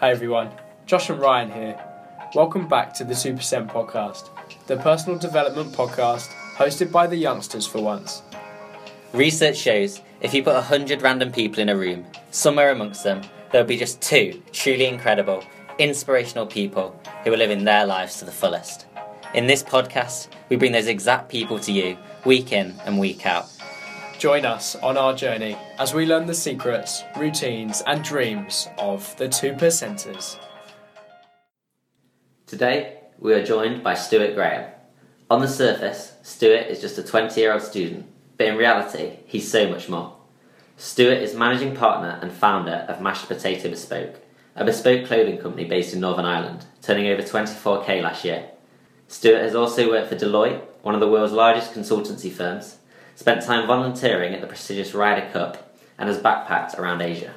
Hi everyone, Josh and Ryan here. Welcome back to the 2% podcast, the personal development podcast hosted by the youngsters for once. Research shows if you put 100 random people in a room, somewhere amongst them, there'll be just two truly incredible, inspirational people who are living their lives to the fullest. In this podcast, we bring those exact people to you week in and week out. Join us on our journey as we learn the secrets, routines, and dreams of the 2%ers. Today, we are joined by Stuart Graham. On the surface, Stuart is just a 20 year old student, but in reality, he's so much more. Stuart is managing partner and founder of Mashed Potato Bespoke, a bespoke clothing company based in Northern Ireland, turning over 24k last year. Stuart has also worked for Deloitte, one of the world's largest consultancy firms, spent time volunteering at the prestigious Ryder Cup, and has backpacked around Asia.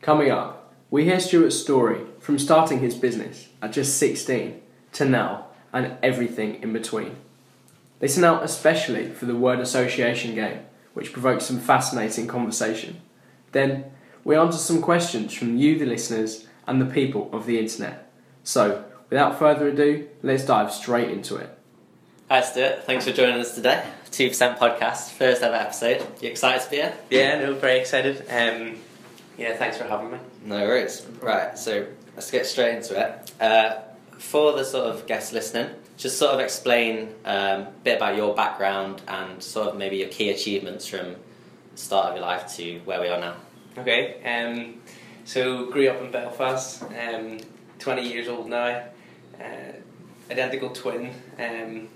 Coming up, we hear Stuart's story from starting his business at just 16 to now and everything in between. Listen out especially for the word association game, which provokes some fascinating conversation. Then, we answer some questions from you, the listeners, and the people of the internet. So, without further ado, let's dive straight into it. Hi Stuart, thanks for joining us today. 2% podcast, first ever episode. You excited to be here? Yeah, no, very excited. Um, yeah, thanks for having me. No worries. Right, so let's get straight into it. Uh, for the sort of guests listening, just sort of explain um, a bit about your background and sort of maybe your key achievements from the start of your life to where we are now. Okay, um, so grew up in Belfast, um, 20 years old now, uh, identical twin, um,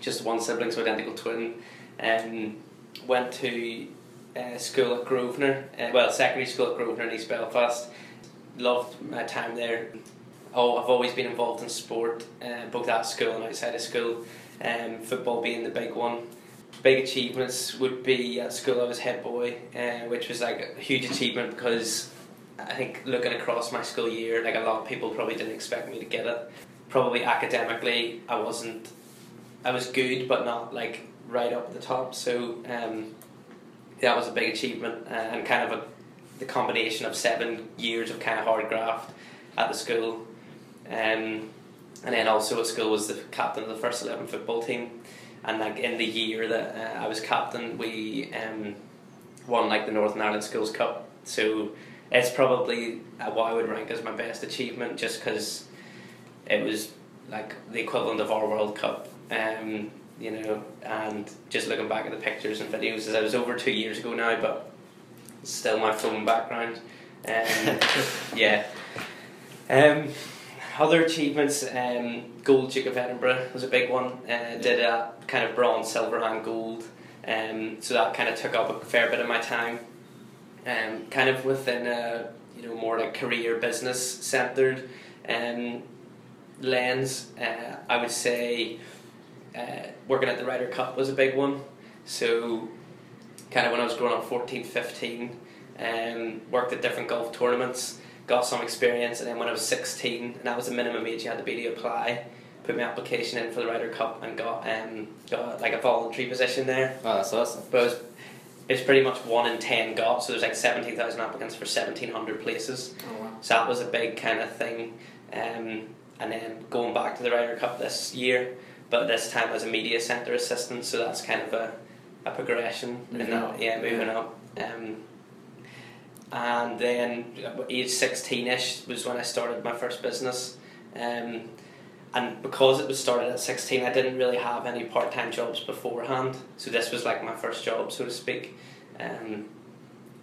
just one sibling, so identical twin. Um, went to uh, school at Grosvenor, uh, well, secondary school at Grosvenor in East Belfast. Loved my time there. Oh, I've always been involved in sport, uh, both at school and outside of school. Um, football being the big one. Big achievements would be at school. I was head boy, uh, which was like a huge achievement because I think looking across my school year, like a lot of people probably didn't expect me to get it. Probably academically, I wasn't. I was good, but not like right up the top. So um, that was a big achievement uh, and kind of a, the combination of seven years of kind of hard graft at the school. Um, and then also at school was the captain of the first 11 football team. And like in the year that uh, I was captain, we um, won like the Northern Ireland Schools Cup. So it's probably uh, what I would rank as my best achievement just because it was like the equivalent of our World Cup. Um, you know, and just looking back at the pictures and videos, as I was over two years ago now, but still my phone background. Um, yeah. Um, other achievements, um, Gold Duke of Edinburgh was a big one. Uh, did a kind of bronze, silver, and gold. Um, so that kind of took up a fair bit of my time. Um, kind of within a you know more like career business centered um, lens, uh, I would say uh, working at the Ryder Cup was a big one. So kind of when I was growing up 14, 15, um, worked at different golf tournaments got some experience, and then when I was 16, and that was the minimum age you had to be to apply, put my application in for the Ryder Cup and got um, got like a voluntary position there. Oh, that's awesome. But it was, it's pretty much one in ten got, so there's like 17,000 applicants for 1,700 places. Oh, wow. So that was a big kind of thing. Um, and then going back to the Ryder Cup this year, but this time as a media centre assistant, so that's kind of a, a progression Moving in that. up. Yeah, moving up. Um, and then age 16ish was when I started my first business. Um, and because it was started at 16, I didn't really have any part time jobs beforehand. So this was like my first job, so to speak. Um,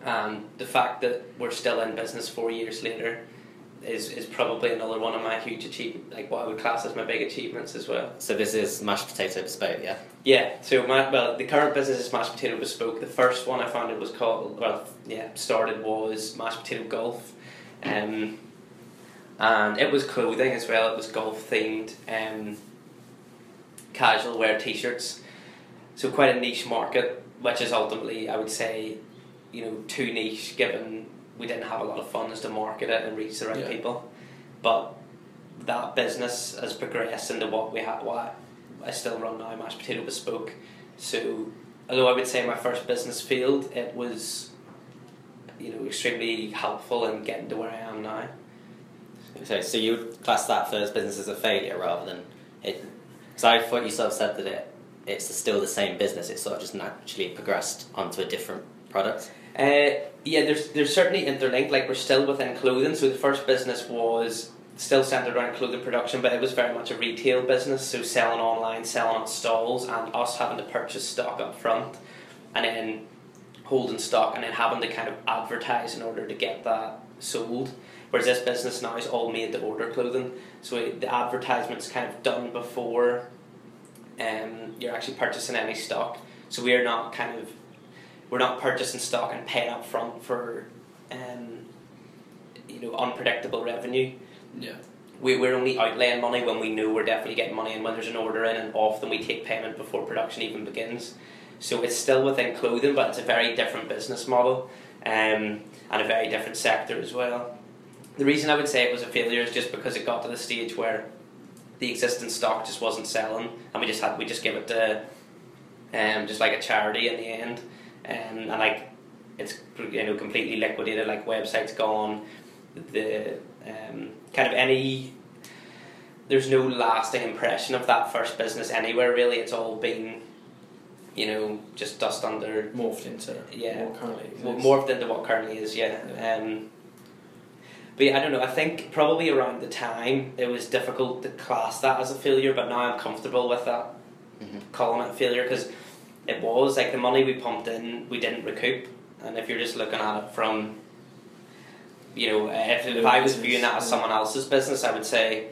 and the fact that we're still in business four years later is, is probably another one of my huge achievements, like what I would class as my big achievements as well. So this is mashed potato bespoke, yeah? Yeah, so my well, the current business is mashed potato bespoke. The first one I founded was called well, yeah, started was mashed potato golf, um, and it was clothing as well. It was golf themed, um, casual wear T-shirts. So quite a niche market, which is ultimately I would say, you know, too niche given we didn't have a lot of funds to market it and reach the right Yeah. people, but that business has progressed into what we have. What I still run now, mashed potato bespoke. So, although I would say my first business failed, it was, you know, extremely helpful in getting to where I am now. So, so you would class that first business as a failure rather than it. Because I thought you sort of said that it it's still the same business. It sort of just naturally progressed onto a different product. Uh, yeah, there's there's certainly interlinked. Like we're still within clothing. So the first business was still centered around clothing production, but it was very much a retail business. So selling online, selling at stalls, and us having to purchase stock up front, and then holding stock, and then having to kind of advertise in order to get that sold. Whereas this business now is all made to order clothing. So it, the advertisement's kind of done before um, you're actually purchasing any stock. So we're not kind of we're not purchasing stock and paying up front for um, you know unpredictable revenue. Yeah. We, we're only outlaying money when we know we're definitely getting money and when there's an order in and often we take payment before production even begins. So it's still within clothing but it's a very different business model um, and a very different sector as well. The reason I would say it was a failure is just because it got to the stage where the existing stock just wasn't selling and we just had we just gave it to um, just like a charity in the end and like it's you know completely liquidated like websites gone the um, kind of any there's no lasting impression of that first business anywhere really it's all been you know just dust under Morphed into Yeah. what currently well, exists. morphed into what currently is yeah, Um, but yeah, I don't know I think probably around the time it was difficult to class that as a failure but now I'm comfortable with that Mhm. calling it a failure because it was like the money we pumped in we didn't recoup and if you're just looking at it from you know if, if I was viewing that as someone else's business I would say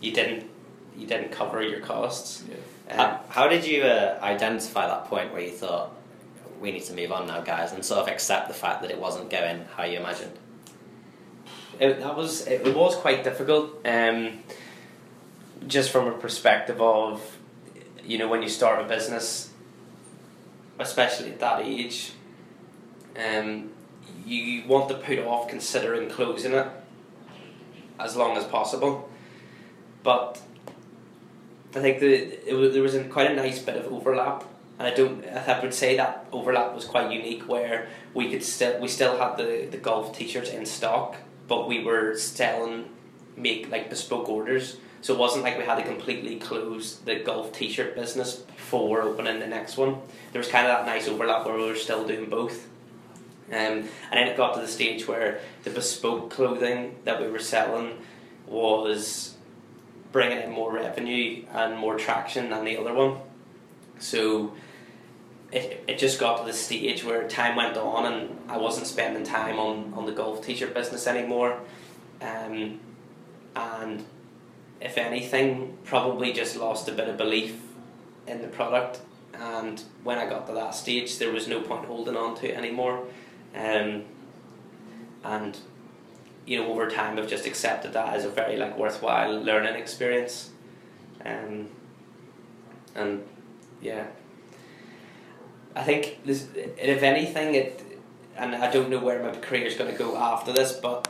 you didn't you didn't cover your costs Yeah. um, How, how did you uh, identify that point where you thought we need to move on now, guys, and sort of accept the fact that it wasn't going how you imagined? it, that was it, it was quite difficult um, just from a perspective of you know when you start a business especially at that age um, you want to put off considering closing it as long as possible. But I think the, it was, there was a, quite a nice bit of overlap and I don't I would say that overlap was quite unique where we could still we still had the, the golf t-shirts in stock but we were selling make like bespoke orders so it wasn't like we had to completely close the golf t-shirt business before opening the next one. There was kind of that nice overlap where we were still doing both. Um, and then it got to the stage where the bespoke clothing that we were selling was bringing in more revenue and more traction than the other one. So it, it just got to the stage where time went on and I wasn't spending time on, on the golf t-shirt business anymore. Um, and if anything probably just lost a bit of belief in the product. And when I got to that stage there was no point holding on to it anymore. Um, and you know over time I've just accepted that as a very like worthwhile learning experience. Um, and yeah. I think this, if anything, it, and I don't know where my career is going to go after this, but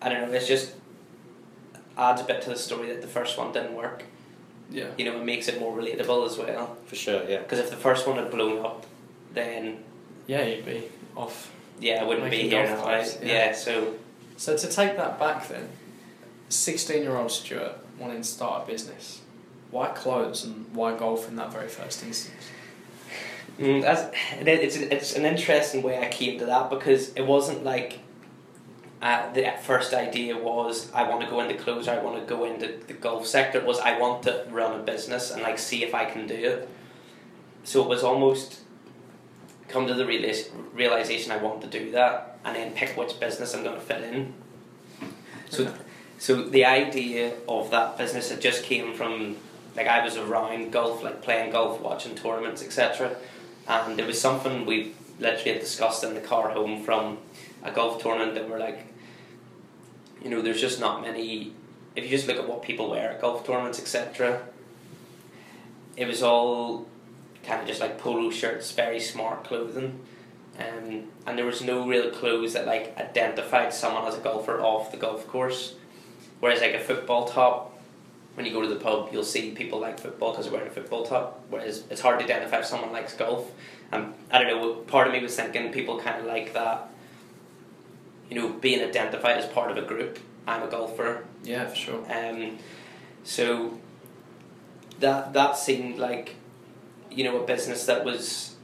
I don't know. It's just adds a bit to the story that the first one didn't work. Yeah. You know, it makes it more relatable as well. For sure, yeah. Because if the first one had blown up, then Yeah, you'd be off. yeah, I wouldn't be Making here golf now. right? yeah. Yeah. So So to take that back then, sixteen-year-old Stuart wanting to start a business. Why clothes and why golf in that very first instance? Mm, that's, it, it's, it's an interesting way I came to that because it wasn't like uh, the first idea was I want to go into clothes or I want to go into the golf sector. It was I want to run a business and like see if I can do it. So it was almost come to the realization I want to do that and then pick which business I'm going to fit in. So, so the idea of that business it just came from like I was around golf, like playing golf, watching tournaments, etc. And it was something we literally had discussed in the car home from a golf tournament that we're like, you know, there's just not many. If you just look at what people wear at golf tournaments, etc. It was all kind of just like polo shirts, very smart clothing. Um, and there was no real clothes that like identified someone as a golfer off the golf course. Whereas like a football top, when you go to the pub, you'll see people like football because they're wearing a football top. Whereas it's hard to identify if someone likes golf. Um, I don't know. Part of me was thinking people kind of like that. You know, being identified as part of a group I'm a golfer. Yeah, for sure. Um, so that that seemed like you know a business that was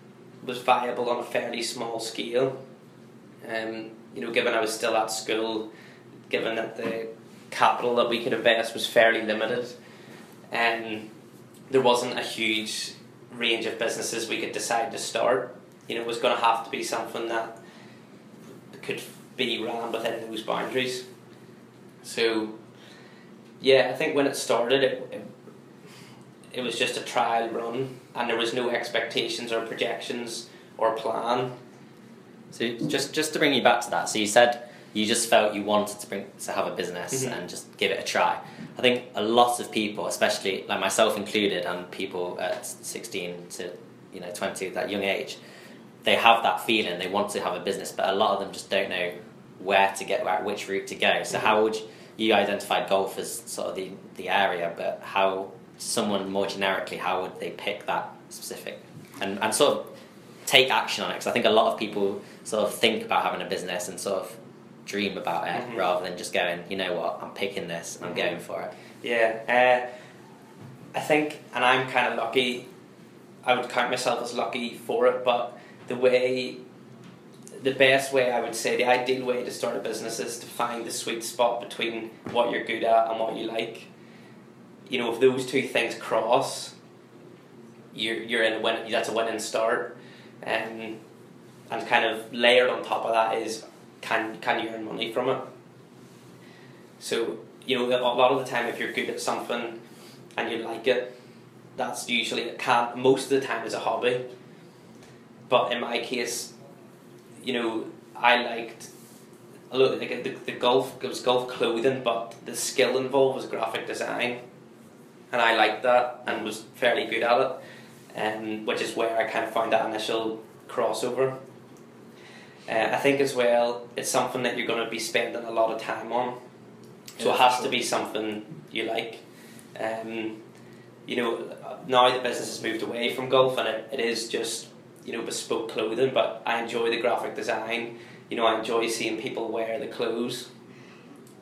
was viable on a fairly small scale. Um, you know, given I was still at school, given that the capital that we could invest was fairly limited, and um, there wasn't a huge range of businesses we could decide to start. You know, it was going to have to be something that could be ran within those boundaries. So, yeah, I think when it started, it, it, it was just a trial run, and there was no expectations or projections or plan. So just just to bring you back to that, so you said you just felt you wanted to bring to have a business Mhm. and just give it a try. I think a lot of people, especially like myself included, and people at sixteen to you know twenty, that young age, they have that feeling they want to have a business, but a lot of them just don't know where to get, where, which route to go. So how would you, you identified golf as sort of the the area, but how someone more generically, how would they pick that specific and and sort of take action on it? Because I think a lot of people sort of think about having a business and sort of dream about it Mhm. rather than just going, you know what, I'm picking this and I'm Mhm. going for it. Yeah, uh, I think, and I'm kind of lucky. I would count myself as lucky for it, but the way, the best way I would say, the ideal way to start a business is to find the sweet spot between what you're good at and what you like. You know, if those two things cross, you're you're in a win. That's a winning start, um, and kind of layered on top of that is can can you earn money from it? So you know, a lot of the time, if you're good at something and you like it, that's usually it can most of the time is a hobby. But in my case, you know, I liked a lot like the, the golf it was golf clothing, but the skill involved was graphic design, and I liked that and was fairly good at it, um, which is where I kind of found that initial crossover. Uh, I think as well, it's something that you're going to be spending a lot of time on. So Yeah, it has for to be something you like. Um, you know, now the business has moved away from golf and it, it is just, you know, bespoke clothing, but I enjoy the graphic design. You know, I enjoy seeing people wear the clothes.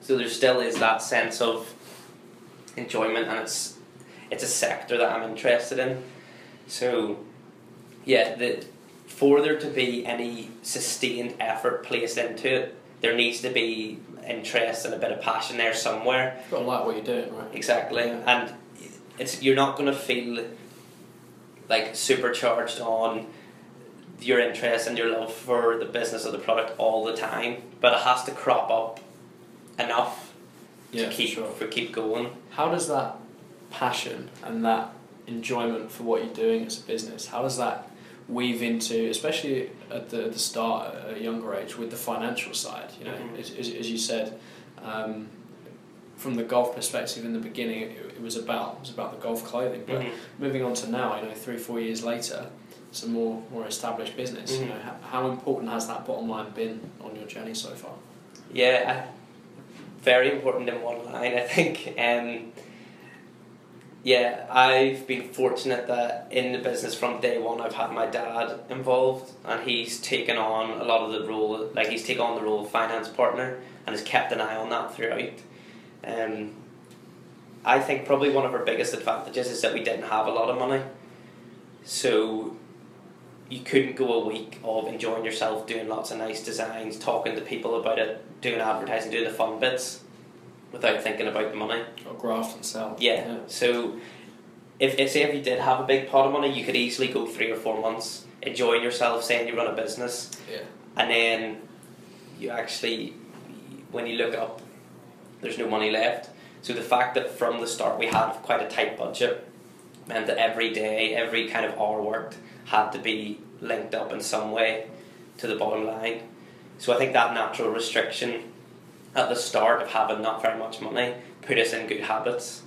So there still is that sense of enjoyment and it's it's a sector that I'm interested in. So yeah, the for there to be any sustained effort placed into it, there needs to be interest and a bit of passion there somewhere. You've got to like what you're doing, right? Exactly, and it's you're not going to feel like supercharged on your interest and your love for the business or the product all the time, but it has to crop up enough Yeah, to keep sure. for keep going. How does that passion and that enjoyment for what you're doing as a business, how does that weave into, especially at the, the start at a younger age, with the financial side? You know, Mhm. as, as, you said, um, from the golf perspective in the beginning, it, it was about it was about the golf clothing. But Mhm. moving on to now, you know, three four years later, it's a more more established business. You Mhm. know, how, how important has that bottom line been on your journey so far? Yeah, very important in one line, I think. Um, yeah, I've been fortunate that in the business from day one, I've had my dad involved, and he's taken on a lot of the role. Like he's taken on the role of finance partner, and has kept an eye on that throughout. Um, I think probably one of our biggest advantages is that we didn't have a lot of money, so you couldn't go a week of enjoying yourself, doing lots of nice designs, talking to people about it, doing advertising, doing the fun bits, without thinking about the money. Or graft and sell? Yeah. So, if, if say if you did have a big pot of money, you could easily go three or four months enjoying yourself, saying you run a business, Yeah. and then you actually, when you look up, there's no money left. So the fact that from the start we had quite a tight budget meant that every day, every kind of hour worked had to be linked up in some way to the bottom line. So I think that natural restriction at the start of having not very much money put us in good habits,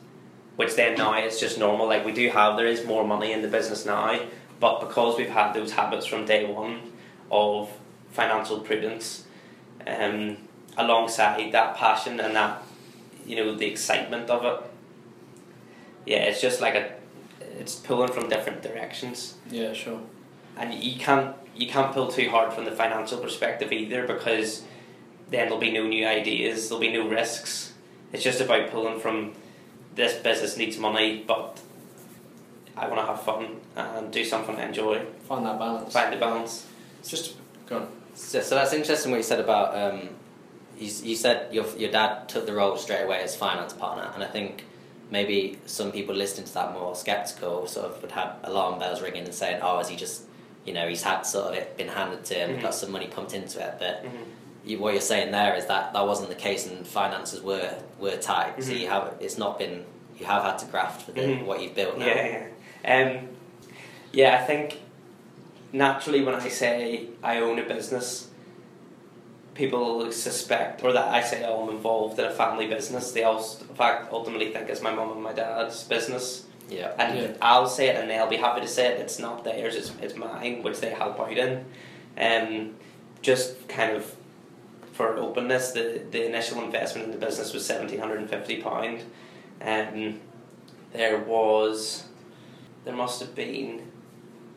which then now is just normal. Like we do have, there is more money in the business now, but because we've had those habits from day one of financial prudence, um, alongside that passion and that, you know, the excitement of it, yeah, it's just like a, it's pulling from different directions Yeah, sure. and you can't you can't pull too hard from the financial perspective either because then there'll be no new ideas, there'll be no risks. It's just about pulling from this business needs money, but I want to have fun and do something I enjoy. Find that balance. Find the balance. It's just go on. So, so that's interesting what you said about um, you, you said your your dad took the role straight away as finance partner, and I think maybe some people listening to that more skeptical sort of would have alarm bells ringing and saying, "Oh, has he just, you know, he's had sort of it been handed to him, Mhm. got some money pumped into it." But Mhm. you, what you're saying there is that that wasn't the case, and finances were were tight. So Mhm. you have it's not been you have had to graft for the, Mhm. what you've built now. Yeah, yeah. Um, yeah, I think naturally when I say I own a business, people suspect, or that I say oh, I'm involved in a family business, they also, in fact, ultimately think it's my mum and my dad's business. Yeah. And Yeah. I'll say it and they'll be happy to say it, it's not theirs, it's, it's mine, which they help out in. Um, just kind of for openness, the, the initial investment in the business was £1,750. Um, there was, there must have been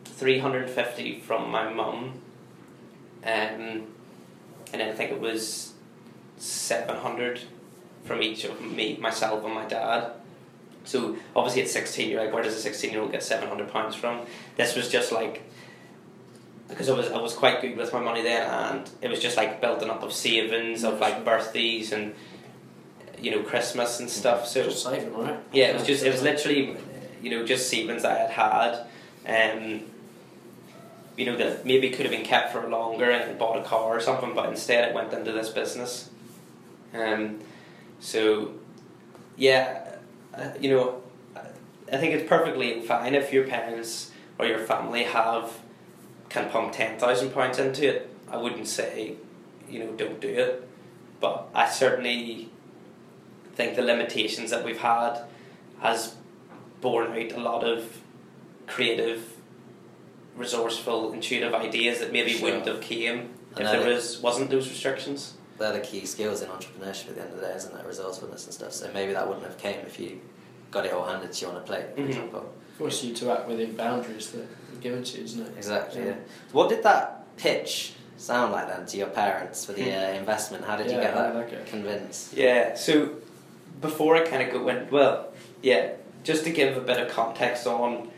350 from my mum, um, and then I think it was 700 from each of me, myself, and my dad. So obviously at 16, you're like, where does a 16 year old get 700 pounds from? This was just like, because I was I was quite good with my money then, and it was just like building up of savings of like birthdays and you know Christmas and stuff. So Just saving, right? yeah, it was just it was literally you know just savings I had had, um, you know that maybe could have been kept for longer and bought a car or something, but instead it went into this business. Um, so yeah, uh, you know, I think it's perfectly fine if your parents or your family have can pump ten thousand pounds into it. I wouldn't say, you know, don't do it, but I certainly think the limitations that we've had has borne out a lot of creative, resourceful, intuitive ideas that maybe Sure. wouldn't have came I if there that- was wasn't those restrictions. They're the key skills in entrepreneurship at the end of the day, isn't it? Resourcefulness and stuff. So maybe that wouldn't have came if you got it all handed to you on a plate, for Mhm. example. Force you to act within boundaries that are given to you, isn't it? Exactly. Yeah. Yeah. What did that pitch sound like then to your parents for the Hmm. uh, investment? How did you get how that did that go? convinced? Yeah, so before I kind of go in, well, yeah, just to give a bit of context on,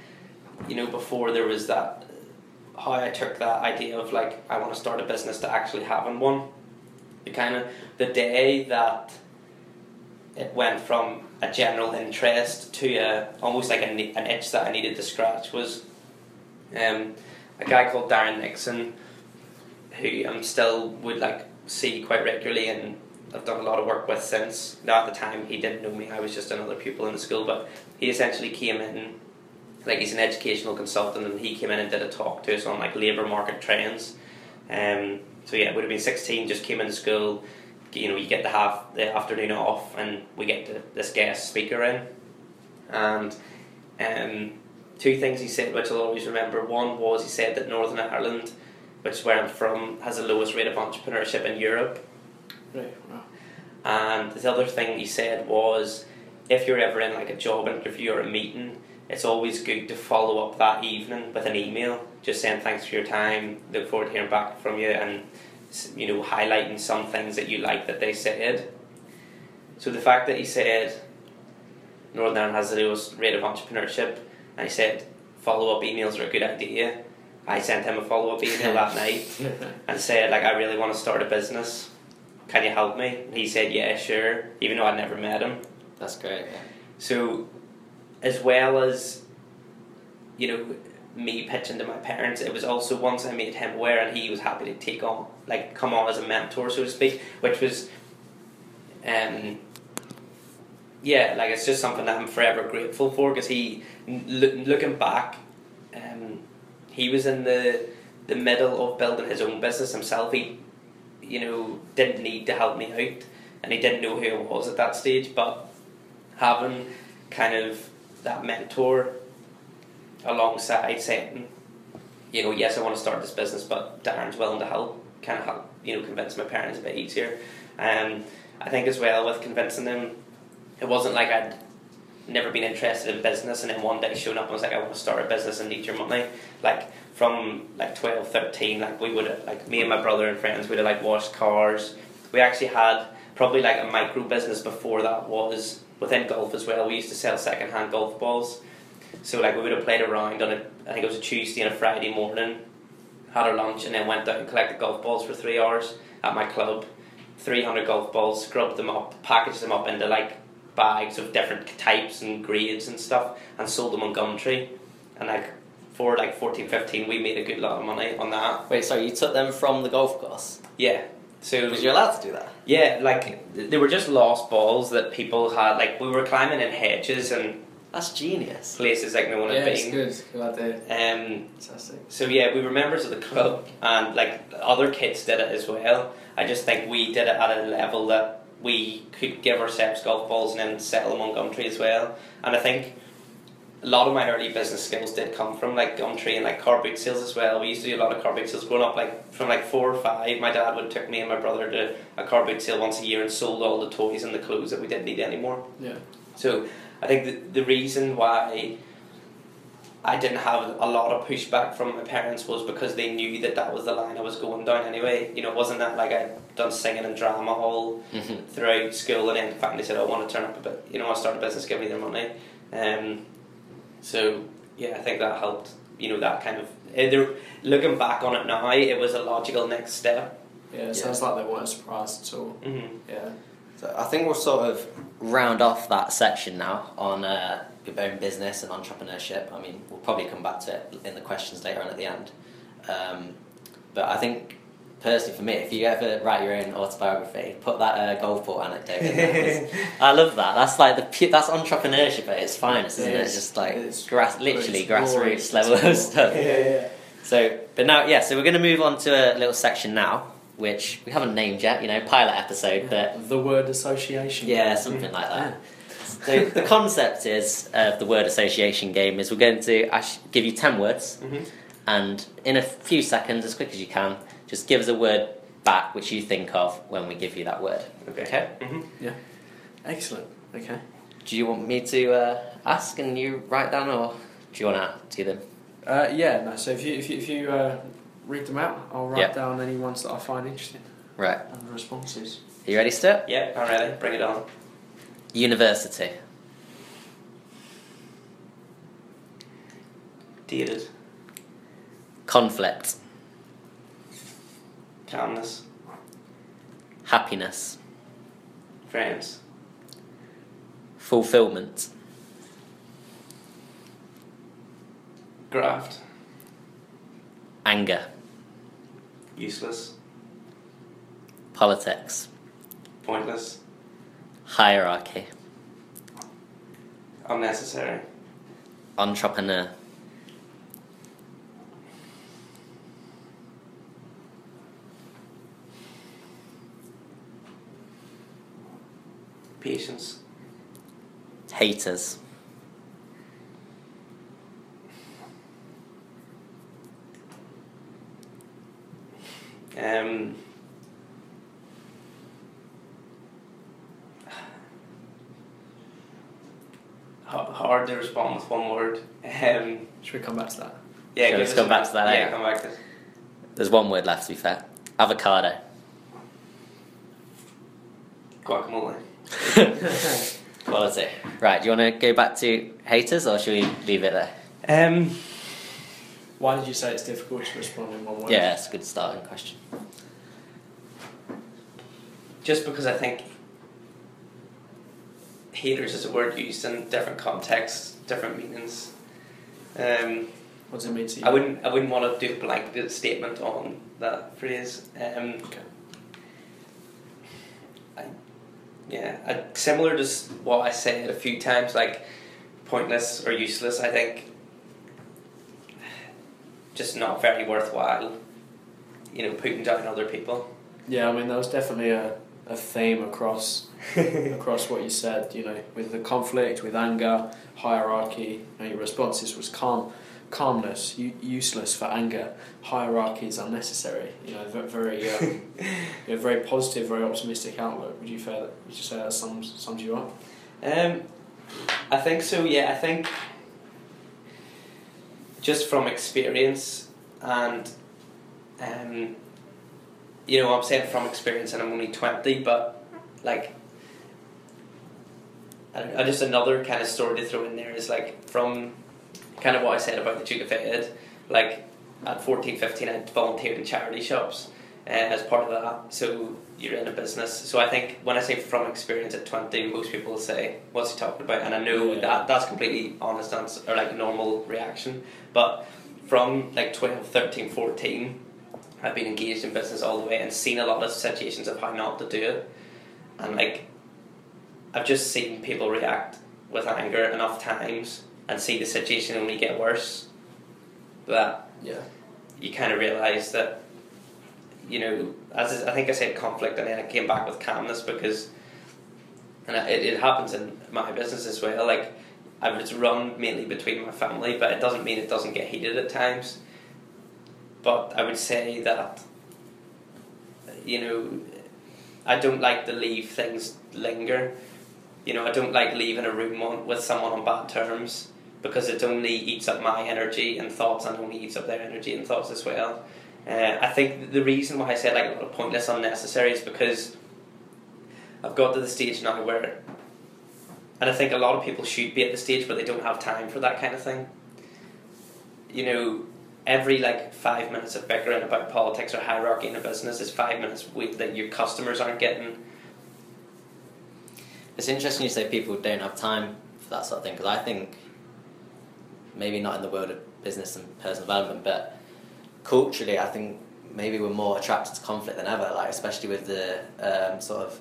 you know, before there was that, how I took that idea of like, I want to start a business to actually having one. It kind of, the day that it went from a general interest to a, almost like a, an itch that I needed to scratch was um, a guy called Darren Nixon, who I'm still would like see quite regularly and I've done a lot of work with since. Now at the time he didn't know me, I was just another pupil in the school, but he essentially came in like he's an educational consultant and he came in and did a talk to us on like labour market trends. Um, so yeah, would have been sixteen, just came into school, you know, you get the half the afternoon off and we get the, this guest speaker in. And um, two things he said which I'll always remember. One was he said that Northern Ireland, which is where I'm from, has the lowest rate of entrepreneurship in Europe. Right, wow. And the other thing he said was, if you're ever in like a job interview or a meeting, it's always good to follow up that evening with an email, just saying thanks for your time, look forward to hearing back from you, and you know highlighting some things that you like that they said. So the fact that he said Northern Ireland has the lowest rate of entrepreneurship, and he said follow up emails are a good idea. I sent him a follow up email that night and said like I really want to start a business. Can you help me? And he said yeah, sure. Even though I'd never met him. That's great. Yeah. So, as well as, you know, me pitching to my parents, it was also once I made him aware and he was happy to take on, like, come on as a mentor, so to speak, which was, um, yeah, like, it's just something that I'm forever grateful for because he, loo- looking back, um, he was in the, the middle of building his own business himself. He, you know, didn't need to help me out and he didn't know who I was at that stage, but having kind of that mentor alongside saying, you know, yes, I want to start this business, but Darren's willing to help, kind of help, you know, convince my parents a bit easier. Um, I think as well with convincing them, it wasn't like I'd never been interested in business and then one day showing up and was like, I want to start a business and need your money. Like from like 12, 13, like we would have, like me and my brother and friends would have like washed cars, we actually had probably like a micro business before that was within golf as well. We used to sell second hand golf balls. So like we would have played around on a I think it was a Tuesday and a Friday morning, had our lunch and then went out and collected golf balls for three hours at my club. Three hundred golf balls, scrubbed them up, packaged them up into like bags of different types and grades and stuff and sold them on Gumtree. And like for like 14, 15 we made a good lot of money on that. Wait, sorry, you took them from the golf course? Yeah. So Was you allowed to do that? Yeah, like they were just lost balls that people had. Like we were climbing in hedges and That's genius. places like no one yeah, had it's been. good. Good idea. Um, Fantastic. so yeah, we were members of the club, and like other kids did it as well. I just think we did it at a level that we could give ourselves golf balls and then sell them on Gumtree as well. And I think a lot of my early business skills did come from like Gumtree and like car boot sales as well. We used to do a lot of car boot sales growing up. Like from like four or five, my dad would take me and my brother to a car boot sale once a year and sold all the toys and the clothes that we didn't need anymore. Yeah. So I think the, the reason why I didn't have a lot of pushback from my parents was because they knew that that was the line I was going down anyway. You know, it wasn't that like I'd done singing and drama all Mhm. throughout school and then finally said I want to turn up a bit, you know, I start a business, give me their money. Um, so yeah, I think that helped. You know, that kind of eh, they're- looking back on it now, it was a logical next step. Yeah, it Yeah. sounds like they weren't surprised at all. Mm-hmm. Yeah. So I think we'll sort of round off that section now on uh, your own business and entrepreneurship. I mean, we'll probably come back to it in the questions later on at the end. Um, but I think, personally for me, if you ever write your own autobiography, put that uh, ball anecdote in there. I love that. That's like the pu- that's entrepreneurship at its finest, isn't It it? is. Just like It's- grass, literally it's grassroots level of stuff. yeah. yeah. So, but now, yeah, so we're going to move on to a little section now, which we haven't named yet, you know, pilot episode, but The word association. yeah, something like that. So the concept is of the word association game is we're going to ash- give you ten words, Mm-hmm. and in a few seconds, as quick as you can, just give us a word back which you think of when we give you that word. Okay. Okay. Mm-hmm. Excellent. Okay. Do you want me to uh, ask and you write down, or do you want to do them? Uh, yeah. No. So if you if you, if you uh, read them out, I'll write Yeah. down any ones that I find interesting Right. and the responses. Are you ready, Stuart? Yeah, I'm ready. Bring it on. University. Dated. Conflict. Calmness. Happiness. Friends. Fulfillment. Graft. Anger. Useless. Politics. Pointless. Hierarchy. Unnecessary. Entrepreneur. Patience. Haters. Um, hard to respond with one word. Um, Should we come back to that? yeah, Shall give we us come a- back to that Yeah, come back to it. There's one word left, to be fair. Avocado. guacamole. Quality. Right, do you want to go back to haters or should we leave it there? Um, Why did you say it's difficult to respond in one word? Yeah, it's a good starting question. just because I think haters is a word used in different contexts, different meanings. Um, What does it mean to you? I wouldn't. I wouldn't want to do a blanket statement on that phrase. Um, Okay. I, yeah, similar to what I said a few times, like pointless or useless. I think just not very worthwhile. You know, putting down other people. Yeah, I mean that was definitely a, a theme across across what you said. You know, with the conflict, with anger, hierarchy. And your responses was calm, calmness, u- useless for anger. Hierarchy is unnecessary. You know, very um, you know, very positive, very optimistic outlook. Would you say that? Would you say that sums sums you up? Um, I think so. Yeah, I think just from experience and um, you know, I'm saying from experience, and I'm only twenty, but like, I, I just another kind of story to throw in there is like from kind of what I said about the Duke of Fayed, like at 14, 15, I volunteered in charity shops uh, as part of that. So you're in a business. So I think when I say from experience at 20, most people say, what's he talking about? And I know Yeah. that that's completely honest answer, or like a normal reaction. But from like 12, 13, 14, I've been engaged in business all the way and seen a lot of situations of how not to do it. And like, I've just seen people react with anger enough times and see the situation only get worse that Yeah. you kind of realise that, you know, as I think I said conflict and then I came back with calmness because, and it, it happens in my business as well, like, I was run mainly between my family, but it doesn't mean it doesn't get heated at times. But I would say that, you know, I don't like to leave things linger. You know, I don't like leaving a room on, with someone on bad terms because it only eats up my energy and thoughts and only eats up their energy and thoughts as well. Uh, I think the reason why I said like a lot of pointless, unnecessary is because I've got to the stage now where, and I think a lot of people should be at the stage where they don't have time for that kind of thing. You know, every like five minutes of bickering about politics or hierarchy in a business is five minutes that your customers aren't getting. It's interesting you say people don't have time for that sort of thing because I think maybe not in the world of business and personal development, but culturally, I think maybe we're more attracted to conflict than ever. Like especially with the um, sort of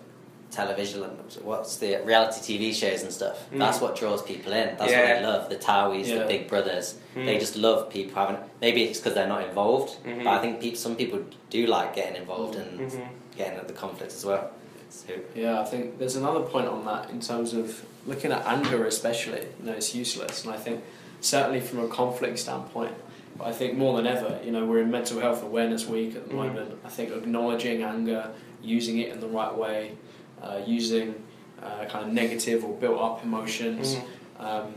television and what's the reality TV shows and stuff. Mm. That's what draws people in. That's what they love. The Towies, Yeah. the Big Brothers. They Mm. just love people having. Maybe it's because they're not involved, Mhm. but I think some people do like getting involved and Mhm. getting at the conflict as well. So, Yeah, I think there's another point on that in terms of looking at anger, especially. You know, it's useless, and I think certainly from a conflict standpoint. But I think more than ever, you know, we're in Mental Health Awareness Week at the Mhm. moment. I think acknowledging anger, using it in the right way, uh, using uh, kind of negative or built up emotions Mhm. um,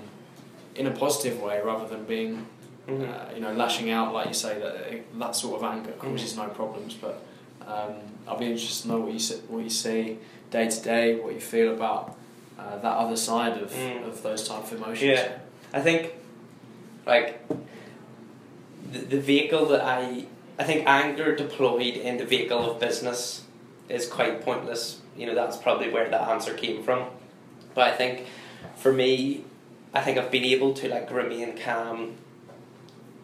in a positive way rather than being, Mhm. uh, you know, lashing out like you say that uh, that sort of anger causes no problems. But um, I'll be interested to know what you see, what you see day to day, what you feel about uh, that other side of, Mm. of those type of emotions. Yeah. I think, like, the, the vehicle that I, I think anger deployed in the vehicle of business is quite pointless. You know, that's probably where that answer came from. But I think, for me, I think I've been able to like remain calm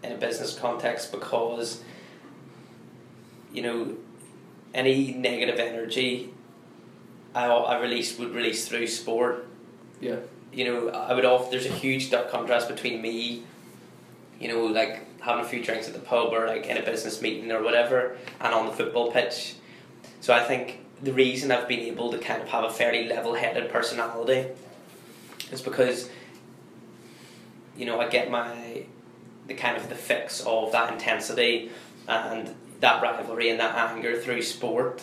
in a business context because, you know, any negative energy I, I release would release through sport Yeah. you know, I would off. There's a huge contrast between me, you know, like having a few drinks at the pub or like in a business meeting or whatever, and on the football pitch. So I think the reason I've been able to kind of have a fairly level-headed personality is because, you know, I get my the kind of the fix of that intensity and that rivalry and that anger through sport,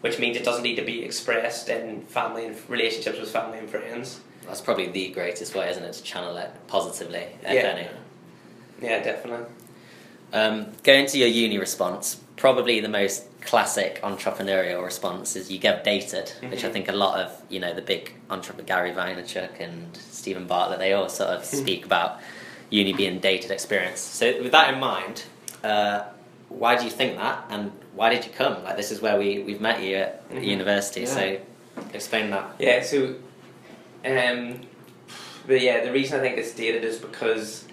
which means it doesn't need to be expressed in family and relationships with family and friends. That's probably the greatest way, isn't it, to channel it positively, if Yeah. any. Yeah, definitely. Um, going to your uni response, probably the most classic entrepreneurial response is you get dated, which I Mhm. think a lot of you know the big entrepreneur Gary Vaynerchuk and Steven Bartlett they all sort of speak about uni being dated experience. So with that in mind, uh, why do you think that, and why did you come? Like this is where we we've met you at Mhm. university, so explain that. Yeah, so, um, but yeah, the reason I think it's dated is because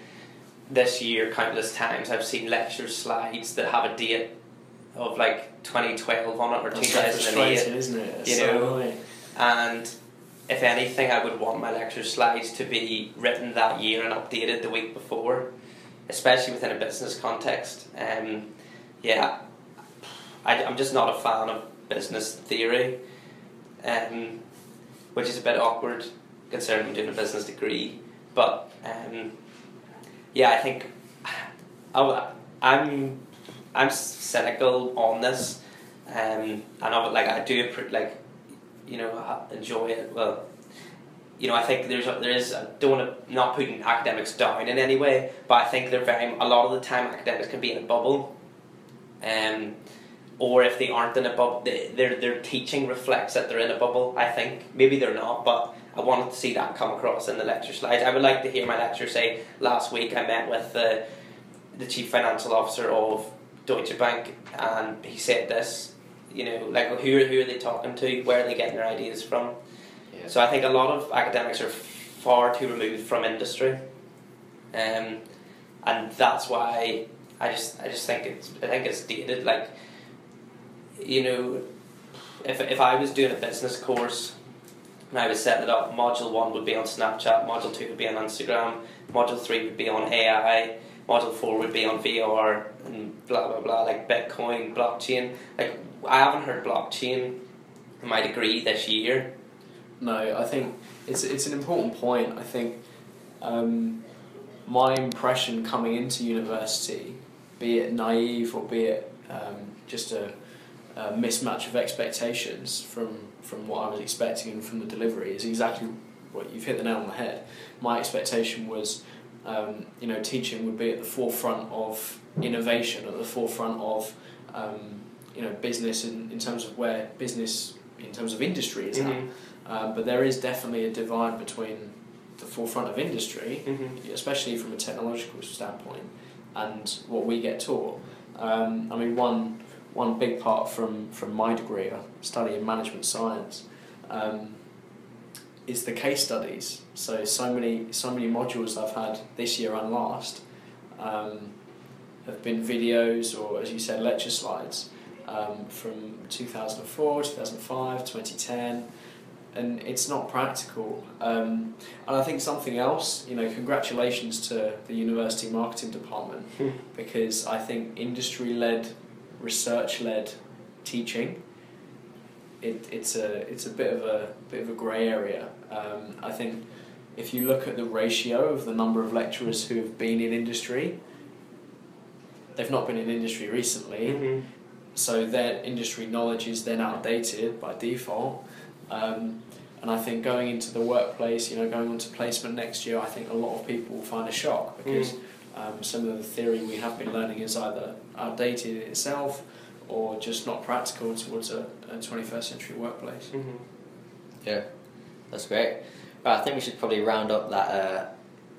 this year, countless times, I've seen lecture slides that have a date of like 2012 on it or That's 2008. isn't it? It's you so know, annoying. And if anything, I would want my lecture slides to be written that year and updated the week before, especially within a business context. Um, yeah, I, I'm just not a fan of business theory, um, which is a bit awkward considering I'm doing a business degree. But um, yeah, I think I'm I'm cynical on this, um, and I like I do like you know enjoy it. Well, you know I think there's a, there is I don't want to not putting academics down in any way, but I think they're very a lot of the time academics can be in a bubble, um, or if they aren't in a bubble, their their teaching reflects that they're in a bubble. I think maybe they're not, but I wanted to see that come across in the lecture slides. I would like to hear my lecturer say, "Last week I met with the the chief financial officer of Deutsche Bank, and he said this." You know, like who are, who are they talking to? Where are they getting their ideas from? Yeah. So I think a lot of academics are far too removed from industry, um, and that's why I just I just think it's I think it's dated. Like, you know, if if I was doing a business course and I was setting it up, module one would be on Snapchat, module two would be on Instagram, module three would be on AI, module four would be on VR, and blah blah blah, like Bitcoin, blockchain. Like I haven't heard blockchain in my degree this year. No, I think it's it's an important point. I think um, my impression coming into university, be it naive or be it um, just a, a mismatch of expectations from from what I was expecting and from the delivery, is exactly what you've hit the nail on the head. My expectation was, um, you know, teaching would be at the forefront of innovation, at the forefront of, um, you know, business in, in terms of where business in terms of industry is at. Mhm. Um, but there is definitely a divide between the forefront of industry, Mhm. especially from a technological standpoint, and what we get taught. Um, I mean, one one big part from, from my degree, uh, studying management science, um, is the case studies. So so many so many modules I've had this year and last um, have been videos or, as you said, lecture slides um, from 2004, 2005, 2010 and it's not practical. Um, and I think something else, you know, congratulations to the university marketing department Hmm. because I think industry led, research led teaching. It, it's a it's a bit of a bit of a grey area. Um, I think if you look at the ratio of the number of lecturers who have been in industry, they've not been in industry recently Mhm. so their industry knowledge is then outdated by default. Um, and I think going into the workplace, you know, going into placement next year, I think a lot of people will find a shock because um, some of the theory we have been learning is either outdated in itself or just not practical towards a, a 21st century workplace. Mhm. Yeah, that's great. Right, I think we should probably round up that uh,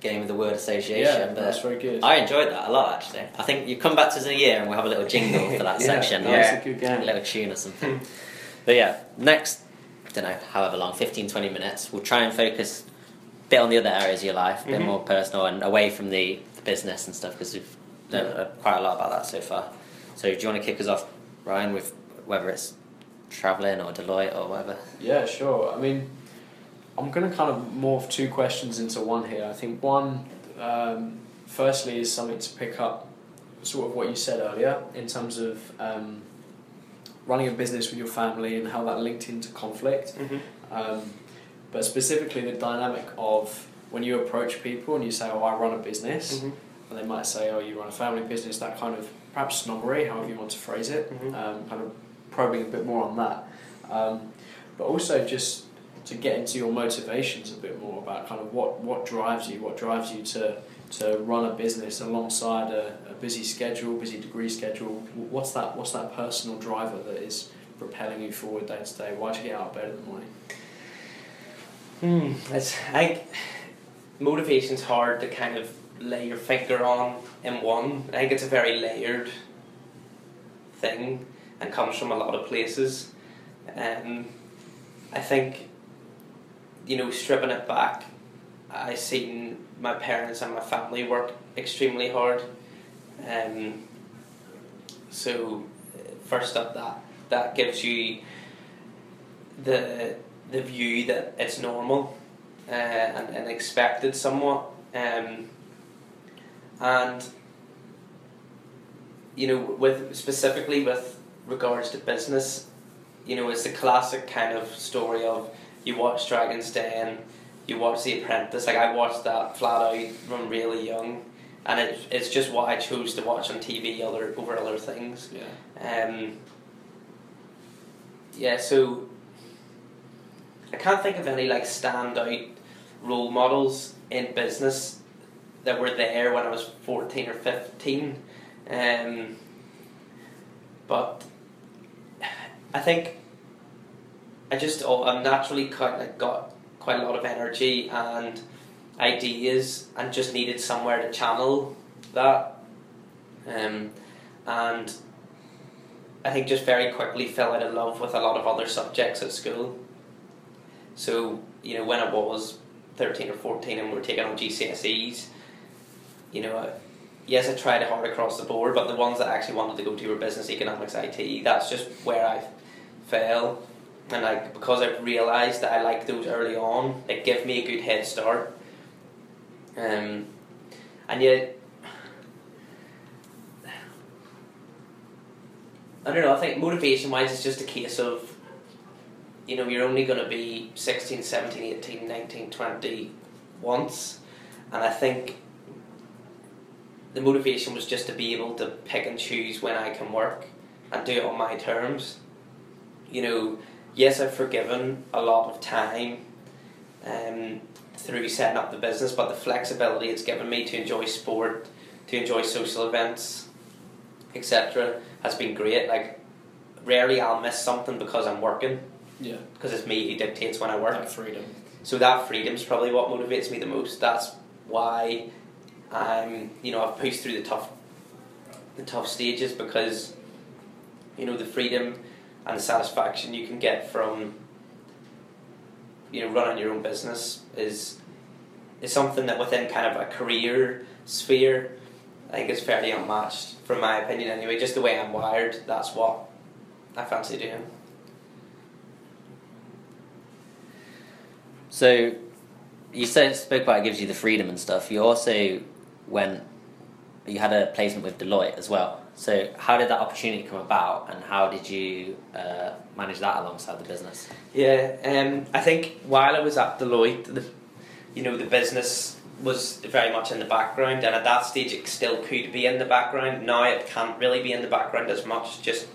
game of the word association. yeah, but that's very good. I enjoyed that a lot actually. I think you come back to us in a year and we'll have a little jingle for that Yeah, section. that or Yeah. a good A little tune or something. but yeah, next, I don't know, however long, 15, 20 minutes, we'll try and focus a bit on the other areas of your life, a bit Mhm. more personal and away from the, the business and stuff because we've learned uh, quite a lot about that so far. So do you want to kick us off, Ryan, with whether it's travelling or Deloitte or whatever? Yeah, sure. I mean, I'm going to kind of morph two questions into one here. I think one, um, firstly, is something to pick up sort of what you said earlier in terms of um, running a business with your family and how that linked into conflict. Mhm. Um, but specifically, the dynamic of when you approach people and you say, Oh, I run a business, Mhm. and they might say, Oh, you run a family business, that kind of perhaps snobbery, however you want to phrase it, Mhm. um, kind of probing a bit more on that. Um, but also just to get into your motivations a bit more about kind of what, what drives you, what drives you to, to run a business alongside a, a busy schedule, busy degree schedule. What's that, what's that personal driver that is propelling you forward day to day? Why do you get out of bed in the morning? Hmm. It's, I motivation's hard to kind of lay your finger on in one. I think it's a very layered thing and comes from a lot of places. Um, I think, you know, stripping it back, I seen my parents and my family work extremely hard. Um, so, first up, that that gives you the the view that it's normal uh, and, and expected somewhat. Um, and you know, with specifically with regards to business, you know, it's the classic kind of story of you watch Dragon's Den, you watch The Apprentice. Like I watched that flat out from really young, and it, it's just what I chose to watch on TV other over other things. Yeah. Um, yeah, so I can't think of any like standout role models in business that were there when I was fourteen or fifteen. Um, but I think I just oh, I'm naturally quite like got quite a lot of energy and ideas and just needed somewhere to channel that. Um, and I think just very quickly fell out of love with a lot of other subjects at school. So, you know, when I was 13 or 14 and we were taking on GCSEs, you know, yes, I tried hard across the board, but the ones that I actually wanted to go to were business, economics, IT. That's just where I fell. And like because I've realised that I liked those early on, it gave me a good head start. Um, and yet, I don't know, I think motivation wise, it's just a case of, you know, you're only going to be 16, 17, 18, 19, 20 once. And I think the motivation was just to be able to pick and choose when I can work and do it on my terms. You know, yes, I've forgiven a lot of time um, through setting up the business, but the flexibility it's given me to enjoy sport, to enjoy social events, etc., has been great. Like, rarely I'll miss something because I'm working, Yeah. because it's me who dictates when I work. That freedom. So that freedom's probably what motivates me the most. That's why I'm, you know, I've pushed through the tough, the tough stages because, you know, the freedom and the satisfaction you can get from, you know, running your own business is, is something that within kind of a career sphere, I think is fairly unmatched, from my opinion anyway. Just the way I'm wired, that's what I fancy doing. So, you said spoke about it gives you the freedom and stuff. You also went, you had a placement with Deloitte as well. So, how did that opportunity come about, and how did you uh, manage that alongside the business? Yeah, um, I think while I was at Deloitte, the, you know, the business was very much in the background, and at that stage it still could be in the background. Now it can't really be in the background as much, just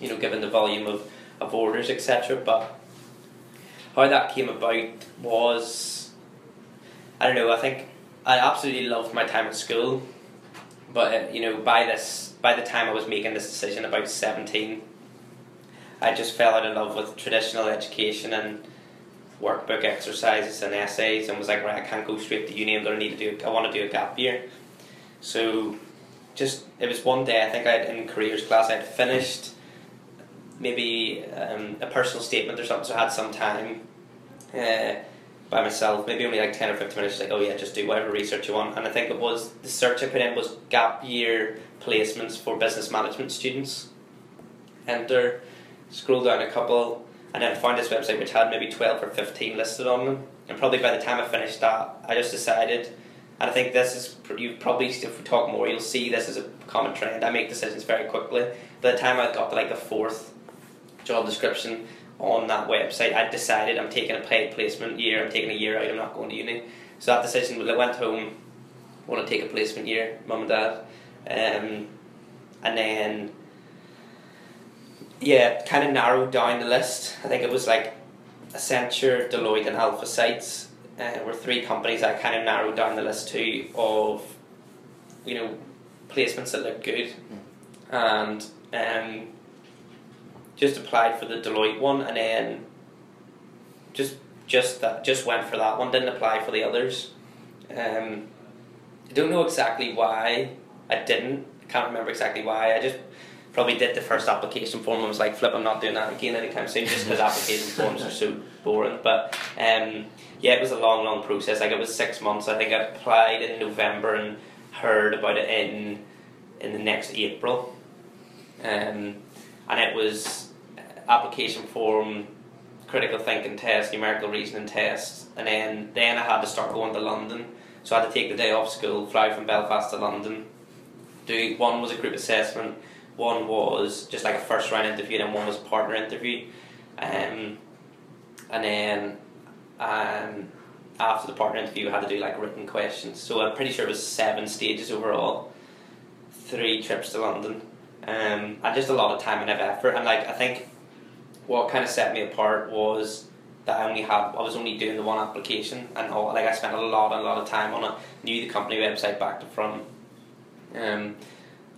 you know, given the volume of, of orders, etc. But how that came about was, I don't know. I think I absolutely loved my time at school, but uh, you know, by this, by the time I was making this decision, about seventeen. I just fell out of love with traditional education and workbook exercises and essays and was like, right, I can't go straight to uni, I'm to need to do, I want to do a gap year. So, just, it was one day, I think I had in careers class, I'd finished maybe um, a personal statement or something, so I had some time uh, by myself, maybe only like 10 or 15 minutes, like, oh yeah, just do whatever research you want. And I think it was, the search I put in was gap year placements for business management students. Enter, scroll down a couple, and then I found this website which had maybe 12 or 15 listed on them. And probably by the time I finished that, I just decided, and I think this is, you probably, if we talk more, you'll see this is a common trend. I make decisions very quickly. By the time I got to like the fourth job description on that website, I decided I'm taking a paid placement year, I'm taking a year out, I'm not going to uni. So that decision, I went home, want to take a placement year, mum and dad. Um, and then yeah, kind of narrowed down the list. I think it was like Accenture, Deloitte, and AlphaSights uh, were three companies I kind of narrowed down the list to of, you know, placements that looked good, and um, just applied for the Deloitte one, and then just just that just went for that one. Didn't apply for the others. Um, I don't know exactly why I didn't. I Can't remember exactly why. I just probably did the first application form and was like, flip, I'm not doing that again anytime soon just because application forms are so boring. But um, yeah, it was a long, long process. Like it was six months. I think I applied in November and heard about it in in the next April. Um, and it was application form, critical thinking test, numerical reasoning test, and then then I had to start going to London. So I had to take the day off school, fly from Belfast to London. Do one was a group assessment, one was just like a first round interview, and one was a partner interview. Um, and then um, after the partner interview, I had to do like written questions. So I'm pretty sure it was seven stages overall, three trips to London, um, and just a lot of time and effort. And like I think what kind of set me apart was that I only had I was only doing the one application, and all like I spent a lot a lot of time on it. Knew the company website back to front. Um,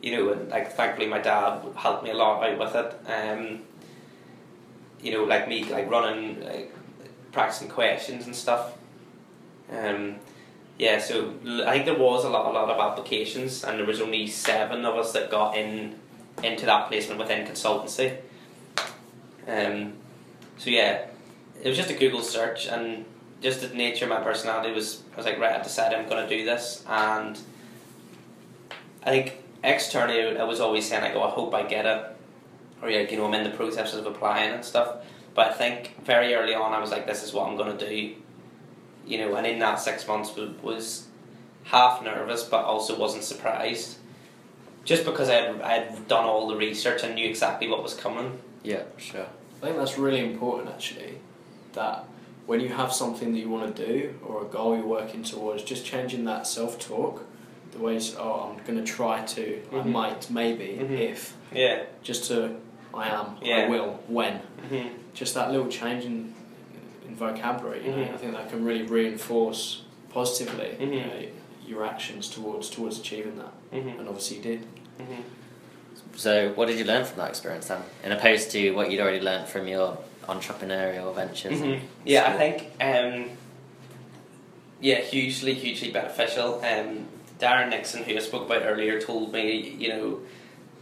you know, and like thankfully my dad helped me a lot out with it. Um, you know, like me, like running, like practicing questions and stuff. Um, yeah, so I think there was a lot, a lot of applications, and there was only seven of us that got in into that placement within consultancy. Um, so yeah, it was just a Google search, and just the nature of my personality was, I was like, right, I've decided I'm to do this, and I think externally I was always saying like, oh, I hope I get it, or like, you know, I'm in the process of applying and stuff. But I think very early on I was like, this is what I'm to do, you know, and in that six months was half nervous, but also wasn't surprised, just because I had, I had done all the research and knew exactly what was coming. Yeah, sure. I think that's really important actually. That when you have something that you want to do or a goal you're working towards, just changing that self talk. The ways, oh, I'm going to try to, I Mhm. might, maybe, Mhm. if, Yeah. just to, I am, yeah. I will, when. hmm Just that little change in, in vocabulary, you know, Mhm. I think that can really reinforce positively you Mhm. know, your actions towards towards achieving that. hmm And obviously you did. So, what did you learn from that experience then, in opposed to what you'd already learned from your entrepreneurial ventures? Mhm. Yeah, I think um, yeah, hugely, hugely beneficial. Um, Darren Nixon, who I spoke about earlier, told me you know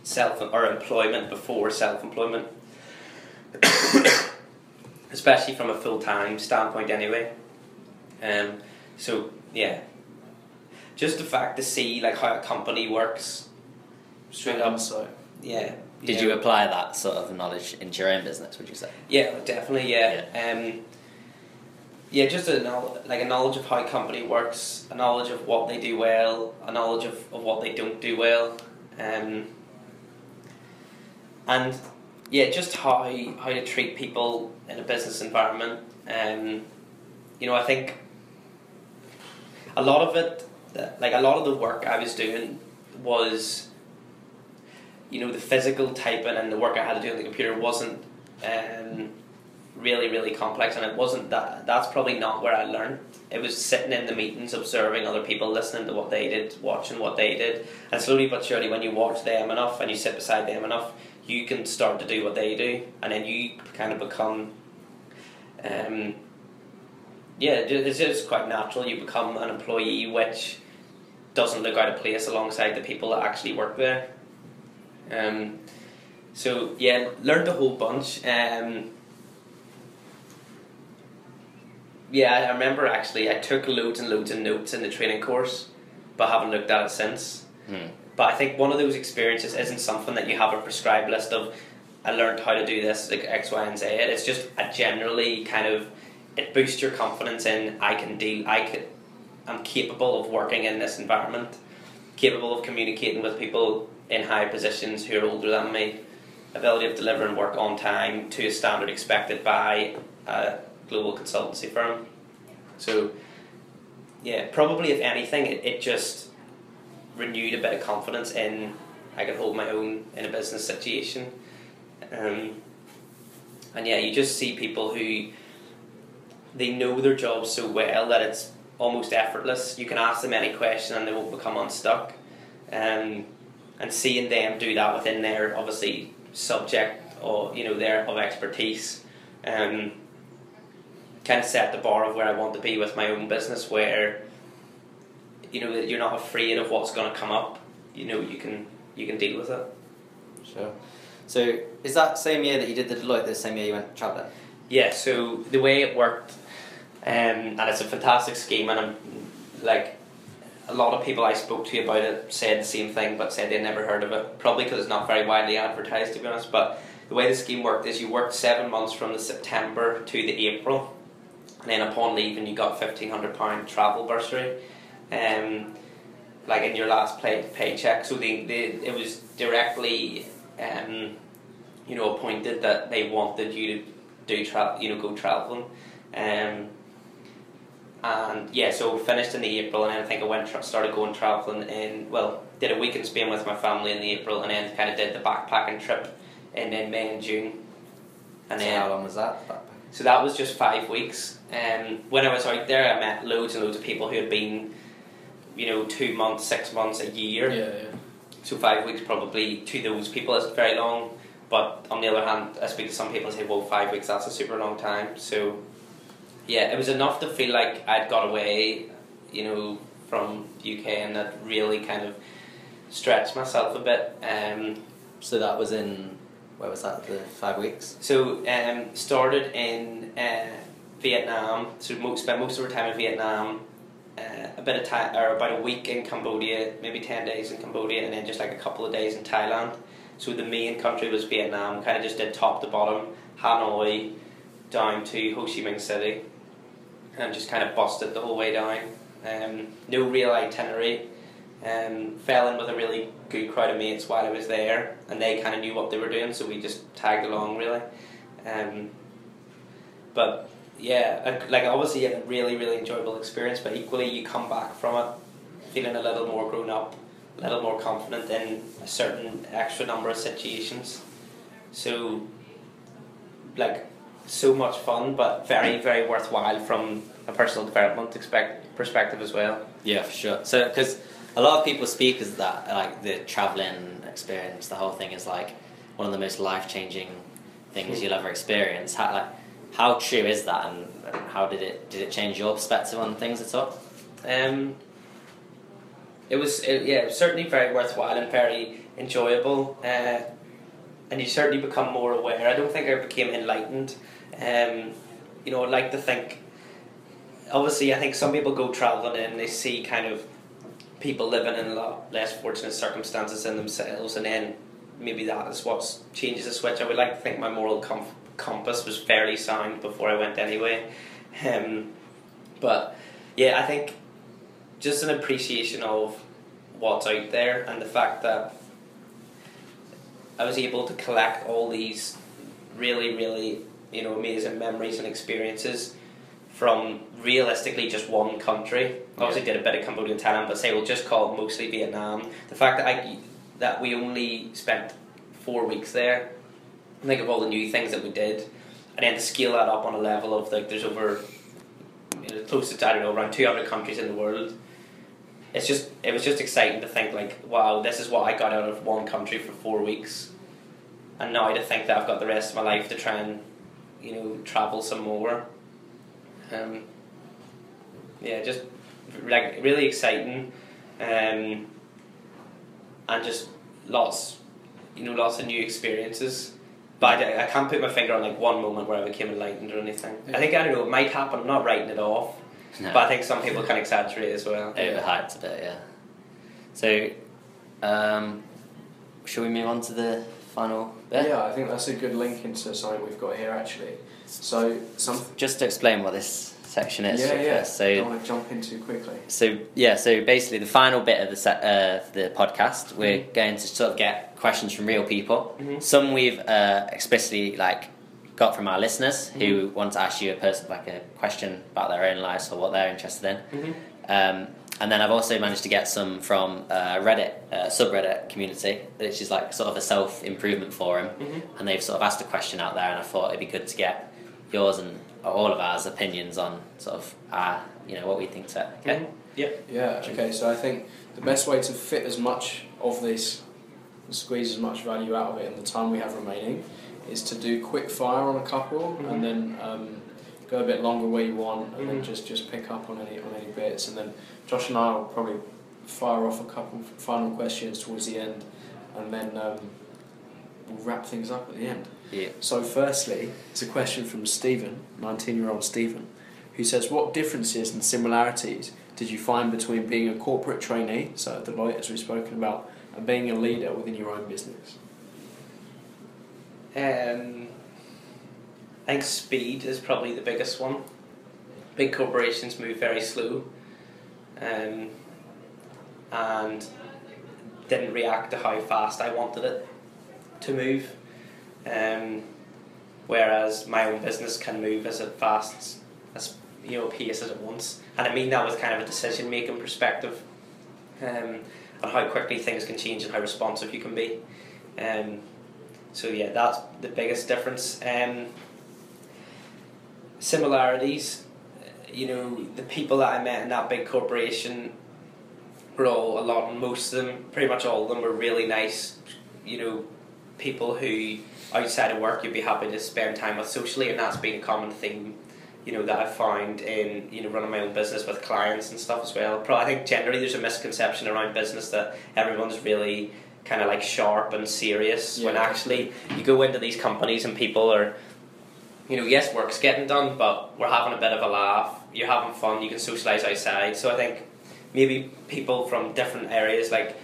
self or employment before self employment, especially from a full time standpoint. Anyway, um, so yeah, just the fact to see like how a company works straight up. So Yeah. Did yeah. you apply that sort of knowledge into your own business? Would you say? Yeah, definitely. Yeah. Um, yeah, just a knowl- like a knowledge of how a company works, a knowledge of what they do well, a knowledge of, of what they don't do well, um, and yeah, just how how to treat people in a business environment. Um, you know, I think a lot of it, like a lot of the work I was doing, was you know the physical typing and the work I had to do on the computer wasn't um, really really complex and it wasn't that that's probably not where I learned. It was sitting in the meetings observing other people listening to what they did watching what they did. And slowly but surely when you watch them enough and you sit beside them enough you can start to do what they do and then you kind of become um, yeah it- it's just quite natural. You become an employee which doesn't look out of place alongside the people that actually work there um, so yeah, learned a whole bunch. Um, yeah, I remember actually I took loads and loads of notes in the training course, but haven't looked at it since. Hmm. But I think one of those experiences isn't something that you have a prescribed list of. I learned how to do this like X, Y, and Z. It's just a generally kind of it boosts your confidence in I can deal. I could. I'm capable of working in this environment, capable of communicating with people in high positions who are older than me, ability of delivering work on time to a standard expected by a global consultancy firm. So, yeah, probably if anything, it, it just renewed a bit of confidence in I could hold my own in a business situation. Um, and yeah, you just see people who they know their job so well that it's almost effortless. You can ask them any question and they won't become unstuck. Um, and seeing them do that within their obviously subject or you know their of expertise, um, kind of set the bar of where I want to be with my own business. Where you know that you're not afraid of what's going to come up. You know you can you can deal with it. Sure. So, is that same year that you did the Deloitte? The same year you went travelling? Yeah, so the way it worked, um, and it's a fantastic scheme, and I'm like, a lot of people I spoke to about it said the same thing, but said they'd never heard of it. Probably because it's not very widely advertised, to be honest. But the way the scheme worked is you worked seven months from the September to the April, and then upon leaving, you got fifteen hundred pound travel bursary, um, like in your last pay paycheck. So the, the it was directly, um, you know, appointed that they wanted you to do travel, you know, go traveling. Um, and yeah, so finished in the April, and then I think I went tra- started going traveling in well, did a week in Spain with my family in the April, and then kind of did the backpacking trip in, in May and June. And So then how long was that? so that was just five weeks. Um, when I was out there, I met loads and loads of people who had been, you know, two months, six months, a year. Yeah, yeah. So five weeks probably to those people is very long. but on the other hand, I speak to some people and say, well, five weeks, that's a super long time. So, yeah, it was enough to feel like I'd got away, you know, from the UK and that really kind of stretched myself a bit. Um, So that was in where was that? The five weeks. so, um, started in uh, Vietnam, so mo- spent most of our time in Vietnam. Uh, a bit of time, or about a week in Cambodia, maybe ten days in Cambodia, and then just like a couple of days in Thailand. So the main country was Vietnam. Kind of just did top to bottom, Hanoi, down to Ho Chi Minh City, and just kind of busted the whole way down. Um, no real itinerary. Um, fell in with a really good crowd of mates while I was there, and they kind of knew what they were doing, so we just tagged along really. Um, but yeah, like obviously a really really enjoyable experience, but equally you come back from it feeling a little more grown up, a little more confident in a certain extra number of situations. So, like, so much fun, but very very worthwhile from a personal development expect perspective as well. Yeah, for sure. So because a lot of people speak is that like the traveling experience, the whole thing is like one of the most life changing things you'll ever experience. How like how true is that, and how did it did it change your perspective on things at all? Um, it was it, yeah, it was certainly very worthwhile and very enjoyable, uh, and you certainly become more aware. I don't think I became enlightened. Um, you know, I'd like to think. Obviously, I think some people go traveling and they see kind of people living in a lot less fortunate circumstances than themselves, and then maybe that is what changes the switch. I would like to think my moral com- compass was fairly sound before I went anyway. Um, but yeah, I think just an appreciation of what's out there and the fact that I was able to collect all these really, really, you know, amazing memories and experiences from realistically just one country. Obviously, did a bit of Cambodia and Thailand, but say we'll just call it mostly Vietnam. The fact that I that we only spent four weeks there, think of all the new things that we did, and then to scale that up on a level of like there's over you know, close to I don't know around two hundred countries in the world. It's just it was just exciting to think like wow this is what I got out of one country for four weeks, and now to think that I've got the rest of my life to try and you know travel some more. Um, yeah, just like really exciting, um, and just lots, you know, lots of new experiences. But I, I can't put my finger on like one moment where I became enlightened or anything. I think I don't know. It might happen. I'm not writing it off, No. but I think some people can exaggerate as well. Overhyped a bit, yeah. So, um, shall we move on to the final bit? Yeah, I think that's a good link into something we've got here actually. So some Just to explain what this section is. yeah, yeah. first. So, don't want to jump in too quickly. So yeah, so basically the final bit of the set, uh, the podcast, we're going to sort of get questions from real people. Mhm. Some we've uh, explicitly like got from our listeners who want to ask you a person like a question about their own lives or what they're interested in. Mhm. Um, and then I've also managed to get some from uh, Reddit uh, subreddit community, which is like sort of a self improvement forum, Mhm. and they've sort of asked a question out there, and I thought it'd be good to get yours and all of ours opinions on sort of our, you know, what we think's it. Okay. Mhm. Yeah. Yeah, okay, so I think the best way to fit as much of this, and squeeze as much value out of it in the time we have remaining, is to do quick fire on a couple Mhm. and then um, go a bit longer where you want and then Mhm. just, just pick up on any, on any bits. And then Josh and I will probably fire off a couple final questions towards the end and then um, we'll wrap things up at the end. Yeah. So, firstly, it's a question from Stephen, 19 year old Stephen, who says, What differences and similarities did you find between being a corporate trainee, so at Deloitte, as we've spoken about, and being a leader within your own business? Um, I think speed is probably the biggest one. Big corporations move very slow, um, and didn't react to how fast I wanted it to move. Um, whereas my own business can move as fast as you know pace as it wants, and I mean that with kind of a decision making perspective, um, and how quickly things can change and how responsive you can be. Um, so yeah, that's the biggest difference. Um, similarities, you know, the people that I met in that big corporation were all a lot. Most of them, pretty much all of them, were really nice. You know, people who outside of work you'd be happy to spend time with socially, and that's been a common theme. You know that I've found in you know running my own business with clients and stuff as well. Probably, I think generally there's a misconception around business that everyone's really kind of like sharp and serious when actually you go into these companies and people are you know, yes, work's getting done, but we're having a bit of a laugh. You're having fun. You can socialise outside. So I think maybe people from different areas like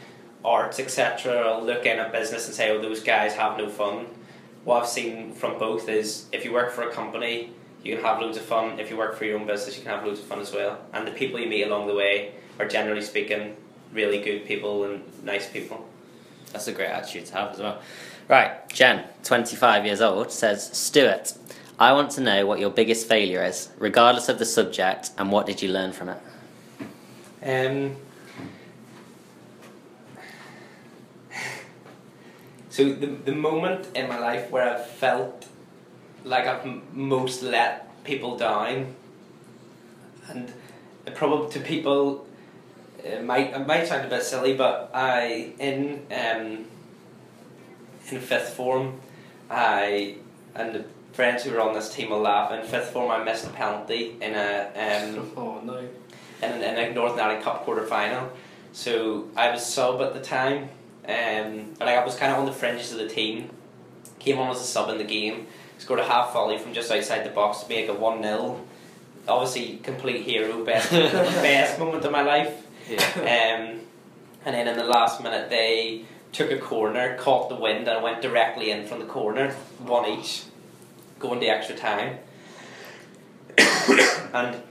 arts, etc., will look in at business and say, "Oh, those guys have no fun." What I've seen from both is if you work for a company, you can have loads of fun. If you work for your own business, you can have loads of fun as well. And the people you meet along the way are generally speaking really good people and nice people. That's a great attitude to have as well. Right, Jen, 25 years old, says, Stuart, I want to know what your biggest failure is, regardless of the subject, and what did you learn from it? Um, so the the moment in my life where I felt like I've m- most let people down, and probably to people, it might it might sound a bit silly, but I in um, in fifth form, I and the friends who were on this team will laugh. In fifth form, I missed a penalty in a um, Oh no. in, in a Northern Ireland Cup quarter final. So I was sub at the time, um, but I was kind of on the fringes of the team. Came on as a sub in the game, scored a half volley from just outside the box to make it 1 0. Obviously, complete hero, best, best moment of my life. Um, and then in the last minute, they took a corner, caught the wind, and went directly in from the corner, one each, going to extra time. and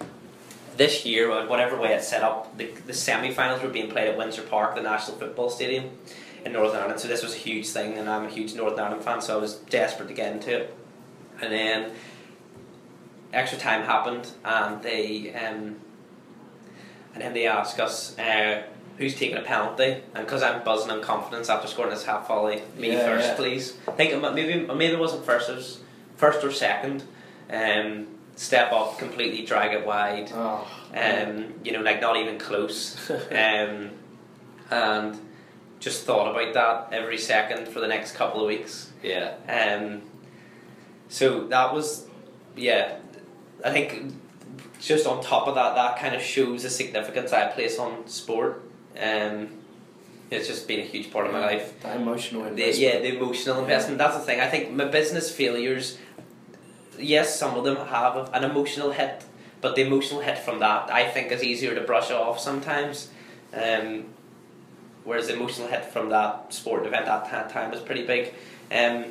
this year, whatever way it's set up, the, the semi finals were being played at Windsor Park, the National Football Stadium in Northern Ireland. So this was a huge thing, and I'm a huge Northern Ireland fan, so I was desperate to get into it. And then extra time happened, and they um, and then they ask us uh, who's taking a penalty, and because I'm buzzing on confidence after scoring this half volley, me Yeah, first, yeah. please. I think maybe maybe it wasn't first, it was first or second. Um, step up, completely drag it wide. Oh. Um, you know, like not even close. um, and just thought about that every second for the next couple of weeks. Yeah. Um, so that was, yeah, I think just on top of that, that kind of shows the significance I place on sport. Um, it's just been a huge part of my life. That emotional The, investment. yeah, the emotional investment. That's the thing. I think my business failures, yes, some of them have an emotional hit, but the emotional hit from that I think is easier to brush off sometimes. Um, whereas the emotional hit from that sport event at that time was pretty big. Um,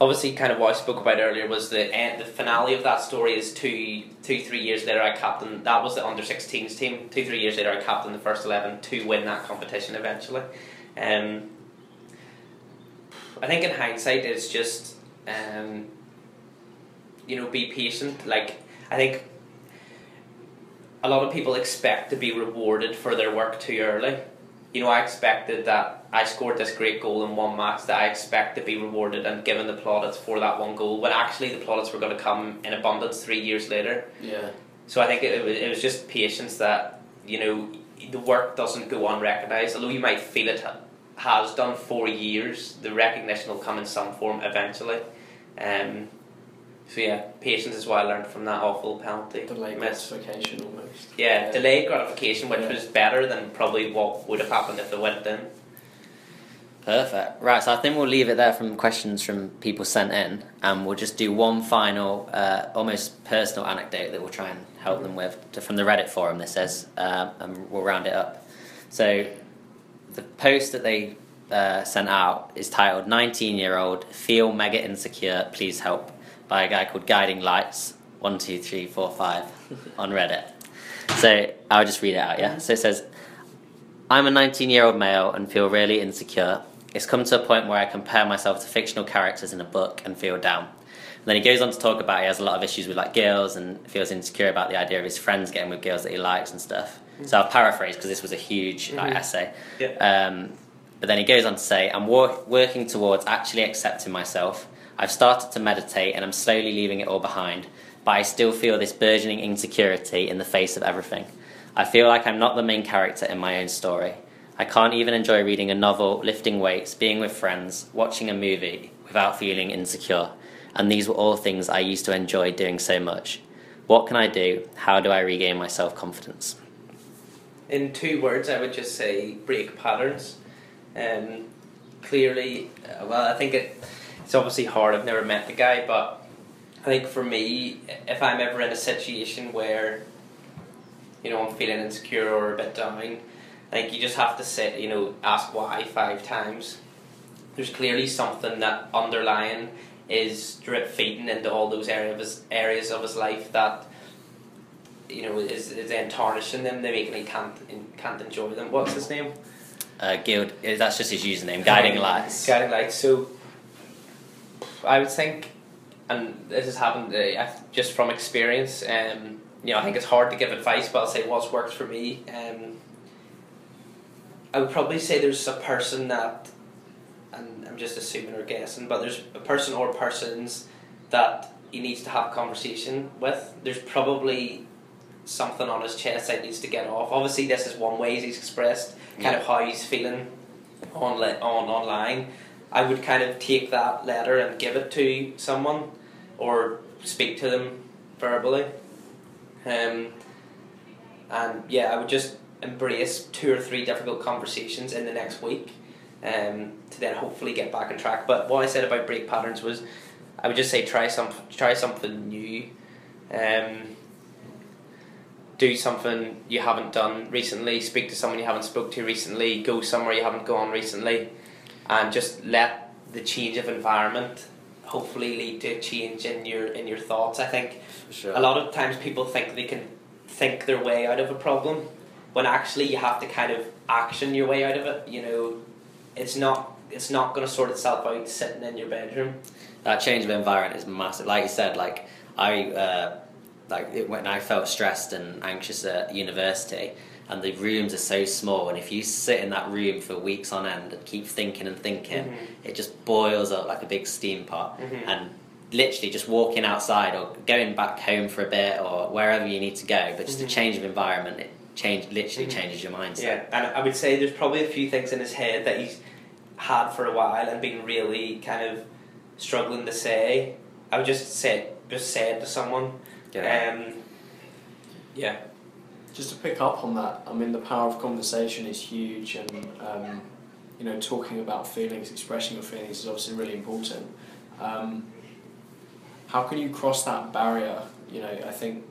obviously, kind of what I spoke about earlier was the end, the finale of that story is two, two, three years later. I captained that was the under 16s team. Two, three years later, I captained the first eleven to win that competition eventually. Um, I think in hindsight, it's just um, you know be patient. Like I think a lot of people expect to be rewarded for their work too early. You know, I expected that I scored this great goal in one match that I expect to be rewarded and given the plaudits for that one goal. When actually the plaudits were going to come in abundance three years later. Yeah. So I think it, it, was, just patience that you know the work doesn't go unrecognised. Although you might feel it ha- has done for years, the recognition will come in some form eventually. Um, so yeah, patience is what I learned from that awful penalty. Delayed miss. gratification almost. Yeah, delayed gratification, which Yeah. was better than probably what would have happened if it went in. Perfect. Right, so I think we'll leave it there from questions from people sent in, and we'll just do one final, uh, almost personal anecdote that we'll try and help them with to, from the Reddit forum. This says, um, and we'll round it up. So, the post that they uh, sent out is titled "19 Year Old Feel Mega Insecure, Please Help" by a guy called Guiding Lights one two three four five on Reddit. So I'll just read it out. Yeah. So it says. I'm a 19 year old male and feel really insecure. It's come to a point where I compare myself to fictional characters in a book and feel down. And then he goes on to talk about he has a lot of issues with like girls and feels insecure about the idea of his friends getting with girls that he likes and stuff. So I'll paraphrase because this was a huge like, Mhm. essay. Yeah. Um, but then he goes on to say, I'm wor- working towards actually accepting myself. I've started to meditate and I'm slowly leaving it all behind, but I still feel this burgeoning insecurity in the face of everything. I feel like I'm not the main character in my own story. I can't even enjoy reading a novel, lifting weights, being with friends, watching a movie without feeling insecure, and these were all things I used to enjoy doing so much. What can I do? How do I regain my self confidence? In two words, I would just say break patterns. Um, clearly, uh, well, I think it, it's obviously hard. I've never met the guy, but I think for me, if I'm ever in a situation where, you know, I'm feeling insecure or a bit down, I think you just have to sit, you know, ask why five times. There's clearly something that underlying is drip feeding into all those areas areas of his life that you know is, is then tarnishing them. They making he can't can't enjoy them. What's his name? Uh, Guild, that's just his username, Guiding Lights. Guiding lights. So I would think, and this has happened uh, just from experience. Um, you know, I think it's hard to give advice, but I'll say what's worked for me. Um, I would probably say there's a person that, and I'm just assuming or guessing, but there's a person or persons that he needs to have conversation with. There's probably something on his chest that needs to get off. Obviously, this is one way he's expressed kind of how he's feeling on on online. I would kind of take that letter and give it to someone, or speak to them verbally. Um, and yeah, I would just embrace two or three difficult conversations in the next week, um, to then hopefully get back on track. But what I said about break patterns was, I would just say try some try something new. Um, do something you haven't done recently, speak to someone you haven't spoke to recently, go somewhere you haven't gone recently, and just let the change of environment hopefully lead to a change in your in your thoughts. I think Sure. a lot of times people think they can think their way out of a problem, when actually you have to kind of action your way out of it. You know, it's not it's not going to sort itself out sitting in your bedroom. that change of environment is massive. Like you said, like I uh, like it, when I felt stressed and anxious at university, and the rooms are so small, and if you sit in that room for weeks on end and keep thinking and thinking, Mhm. it just boils up like a big steam pot. Mhm. And literally just walking outside or going back home for a bit or wherever you need to go, but just Mhm. a change of environment, it change literally Mhm. changes your mindset. Yeah, and I would say there's probably a few things in his head that he's had for a while and been really kind of struggling to say. I would just say just say it to someone. Yeah. Um, yeah. Just to pick up on that, I mean, the power of conversation is huge, and um, you know, talking about feelings, expressing your feelings is obviously really important. Um, how can you cross that barrier? You know, I think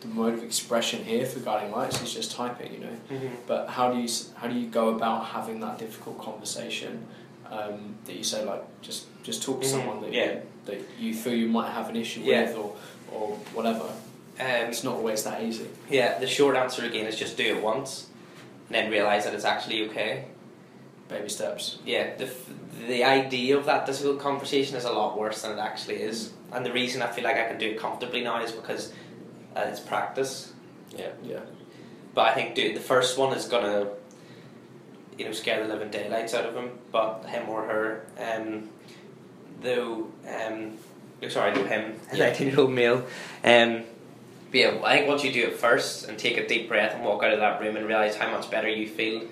the mode of expression here for guiding lights is just typing. You know, Mm-hmm. but how do you how do you go about having that difficult conversation um, that you say like just just talk to Mhm, someone that yeah. you, that you feel you might have an issue Yeah. with or or whatever. Um, It's not always that easy. yeah, the short answer again is just do it once and then realise that it's actually okay. Baby steps. Yeah, the, f- the idea of that difficult conversation is a lot worse than it actually is. And the reason I feel like I can do it comfortably now is because uh, it's practice. Yeah. Yeah. But I think dude, the first one is gonna, you know, scare the living daylights out of him. But him or her, um, though, um, sorry, no him, a nineteen-year-old male. Um, yeah, I think once you do it first and take a deep breath and walk out of that room and realize how much better you feel,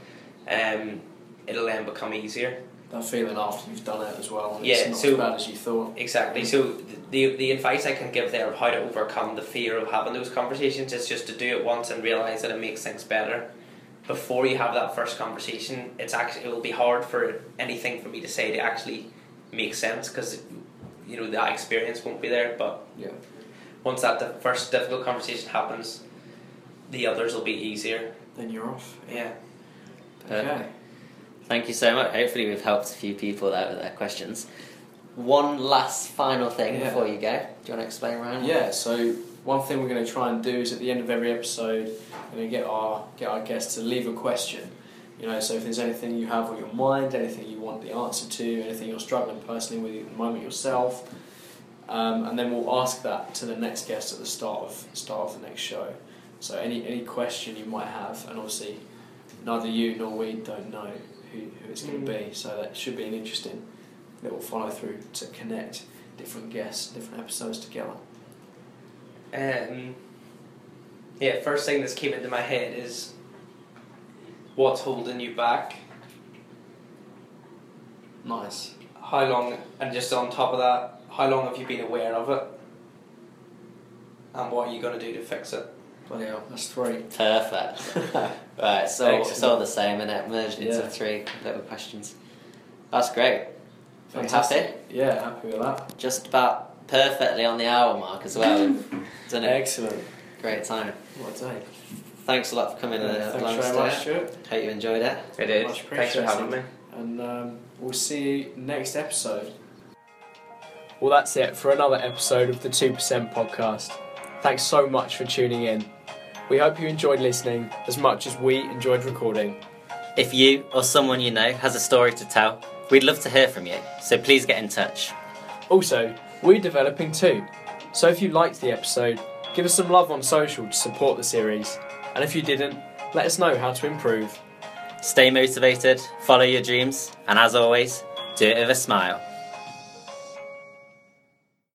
um, it'll then become easier. That feeling after you've done it as well. And Yeah, it's not so- as bad as you thought. Exactly. So the the advice I can give there of how to overcome the fear of having those conversations is just to do it once and realize that it makes things better. Before you have that first conversation, it's actually it will be hard for anything for me to say to actually make sense because you know that experience won't be there. But Yeah. Once that the first difficult conversation happens, the others will be easier. Then you're off. Yeah. Okay. Perfect. Thank you so much. Hopefully, we've helped a few people out with their questions. One last final thing Yeah. before you go. Do you want to explain, Ryan? Yeah. So one thing we're going to try and do is at the end of every episode, we're going to get our get our guests to leave a question. You know, so if there's anything you have on your mind, anything you want the answer to, anything you're struggling personally with at the moment yourself, um, and then we'll ask that to the next guest at the start of start of the next show. So any any question you might have, and obviously neither you nor we don't know who, who it's going Mm. to be. So that should be an interesting little follow through to connect different guests, different episodes together. Um, yeah, first thing that's came into my head is what's holding you back. Nice. how long, and just on top of that, how long have you been aware of it? And what are you going to do to fix it? Bloody hell, that's three. Perfect. right, so it's all the same, and it merged into Yeah. three little questions. That's great. I'm Fantastic. happy. Yeah, happy with that. Just about perfectly on the hour mark as well. Done a Excellent. great time. What a day. Thanks a lot for coming uh, Thanks along, very much, Stuart. Stuart. Hope you enjoyed it. I did. Much Thanks for having me. And um, we'll see you next episode. Well, that's it for another episode of the 2% podcast. Thanks so much for tuning in. We hope you enjoyed listening as much as we enjoyed recording. If you or someone you know has a story to tell, we'd love to hear from you, so please get in touch. Also, we're developing too. So if you liked the episode, give us some love on social to support the series. And if you didn't, let us know how to improve. Stay motivated, follow your dreams, and as always, do it with a smile.